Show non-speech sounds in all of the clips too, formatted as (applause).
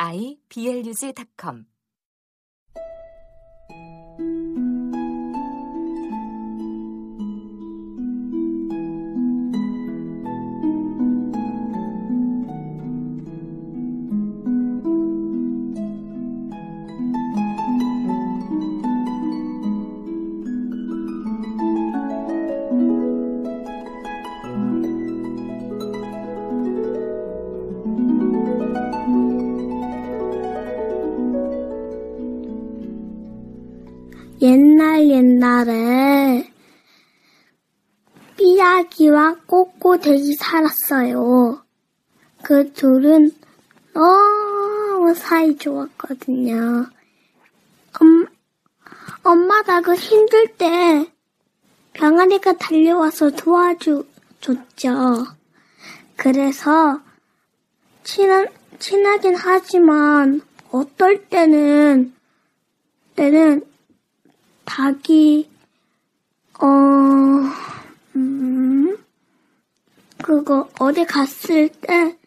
iblog.com 삐약이와 꼬꼬댁이 살았어요. 그 둘은 너무 사이 좋았거든요. 엄, 엄마 닭은 힘들 때 병아리가 달려와서 도와줬죠. 그래서 친한, 친하긴 하지만 어떨 때는 때는 닭이 어 음, 그거 어디 갔을 때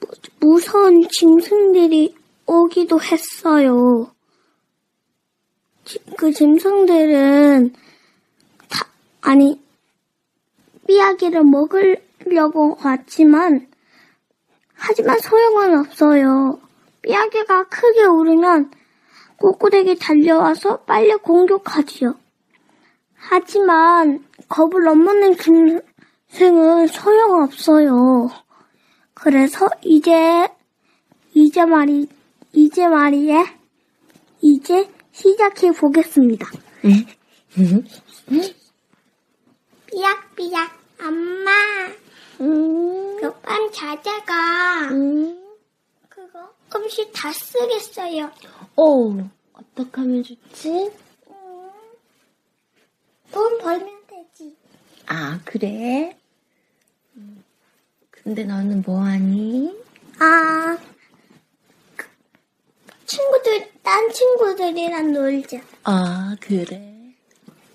무- 무서운 짐승들이 오기도 했어요. 지- 그 짐승들은 다 아니 삐약이를 먹으려고 왔지만 하지만 소용은 없어요. 삐약이가 크게 울으면 꼬꾸대기 달려와서 빨리 공격하지요. 하지만 겁을 못 먹는 짐 승은 소용없어요. 그래서 이제 이제 말이 이제 말이에 이제 시작해 보겠습니다. 삐약삐약 엄마. 음. 그빵 자자가. 그거 조금씩 다 쓰겠어요. 어, 어떡하면 좋지? 돈 벌면 되지. 아, 그래? 음, 근데 너는 뭐하니? 아, 그, 친구들, 딴 친구들이랑 놀자. 아, 그래.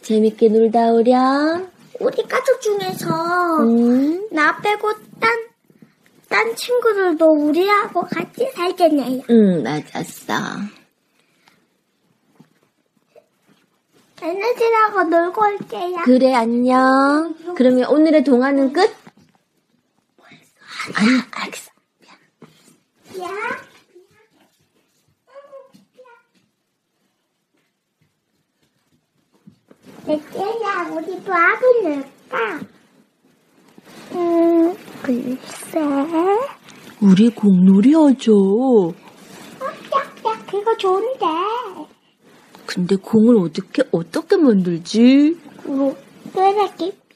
재밌게 놀다 오렴. 우리 가족 중에서 음, 나 빼고 딴, 딴 친구들도 우리하고 같이 살겠네요. 응, 맞았어. 얘네들하고 놀고 올게요. 그래, 안녕. 그러면 오늘의 동화는 끝? 아니, 알겠어. 야. 내때야 우리 밥을 넣을까? 음, 글쎄. 우리 공놀이 하죠. 어, 야, 그거 좋은데. 근데 공을 어떻게, 어떻게 만들지? 그거 뼈다귀 뼈.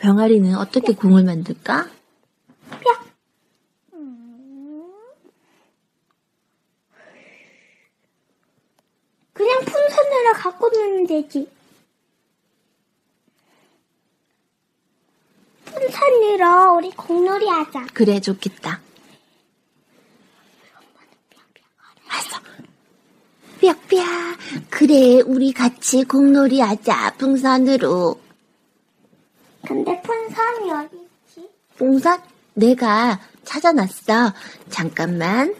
병아리는 어떻게 공을 만들까? 그냥 풍선으로 갖고 놀면 되지. 풍선으로 우리 공놀이 하자. 그래, 좋겠다. 알았어. 삐약삐약. 그래, 우리 같이 공놀이 하자, 풍선으로. 근데 풍선이 어디 있지? 풍선? 내가 찾아놨어. 잠깐만.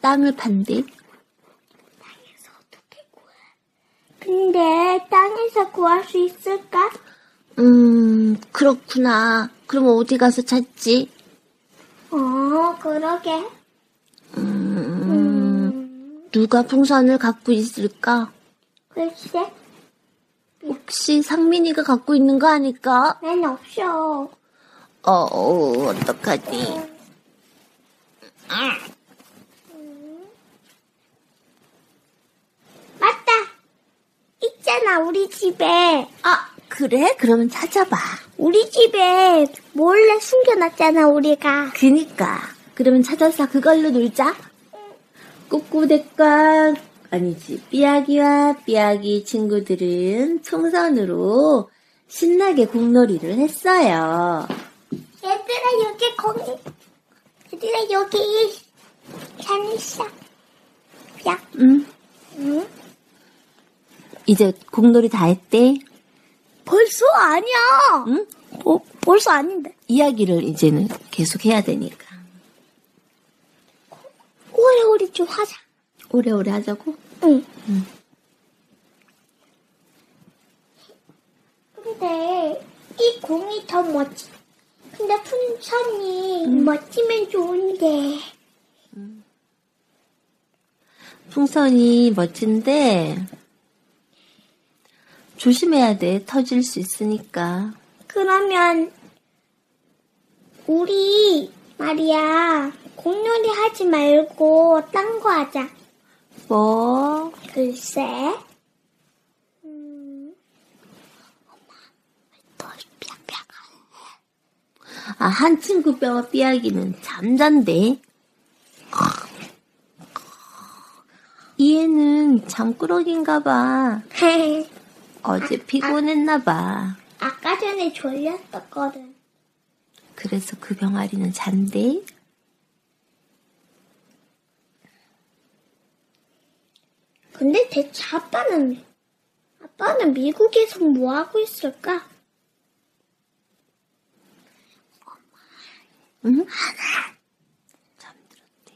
땅을 판대. 근데 땅에서 구할 수 있을까? 음, 그렇구나. 그럼 어디 가서 찾지? 어, 그러게. 음, 누가 풍선을 갖고 있을까? 글쎄, 혹시 상민이가 갖고 있는 거 아닐까? 난 없어. 어, 어 어떡하지? 맞다. 있잖아, 우리 집에. 아, 그래? 그러면 찾아봐. 우리 집에 몰래 숨겨놨잖아, 우리가. 그니까. 그러면 찾아서 그걸로 놀자. 꾸꾸대과 아니지. 삐약이와 삐약이 친구들은 총선으로 신나게 공놀이를 했어요. 얘들아, 여기 거기. 얘들아, 여기. 산 있어. 야, 응. 응? 이제 공놀이 다 했대. 벌써 아니야. 응? 어, 벌써 아닌데. 이야기를 이제는 계속 해야 되니까. 오래오래 좀 하자. 오래오래 하자고? 응. 응. 근데 이 공이 더 멋지. 근데 풍선이 멋지면 좋은데. 풍선이 멋진데, 조심해야 돼. 터질 수 있으니까. 그러면 우리 말이야 공놀이 하지 말고 딴 거 하자. 뭐, 글쎄. 음. 더 삐약삐약. 아, 한 친구 뼈와 삐약이는 잠잔대. 얘는 잠꾸러기인가 봐. (laughs) 어제 피곤했나 봐. 아까 전에 졸렸었거든. 그래서 그 병아리는 잔대. 근데 대체 아빠는 아빠는 미국에서 뭐 하고 있을까? 응? 잠들었대.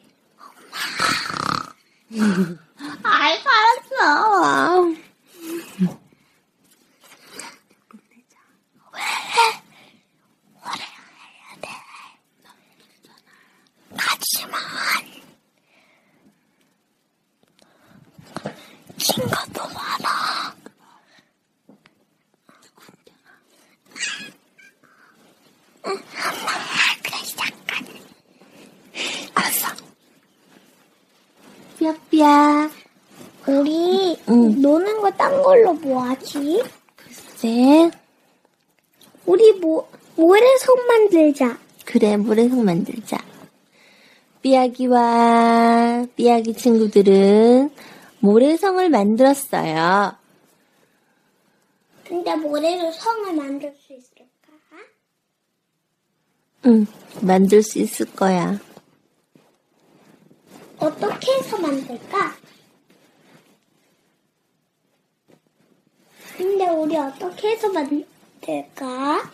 아이, 알았어. 하지만 친구도 많아. 그래 잠깐. 알았어. 삐약삐약. 우리 응. 노는 거 딴 걸로 뭐 하지? 쎄. 우리 뭐 모래성 만들자. 그래, 모래성 만들자. 삐약이와 삐약이 친구들은 모래성을 만들었어요. 근데 모래로 성을 만들 수 있을까? 응, 만들 수 있을 거야. 어떻게 해서 만들까? 근데 우리 어떻게 해서 만들까?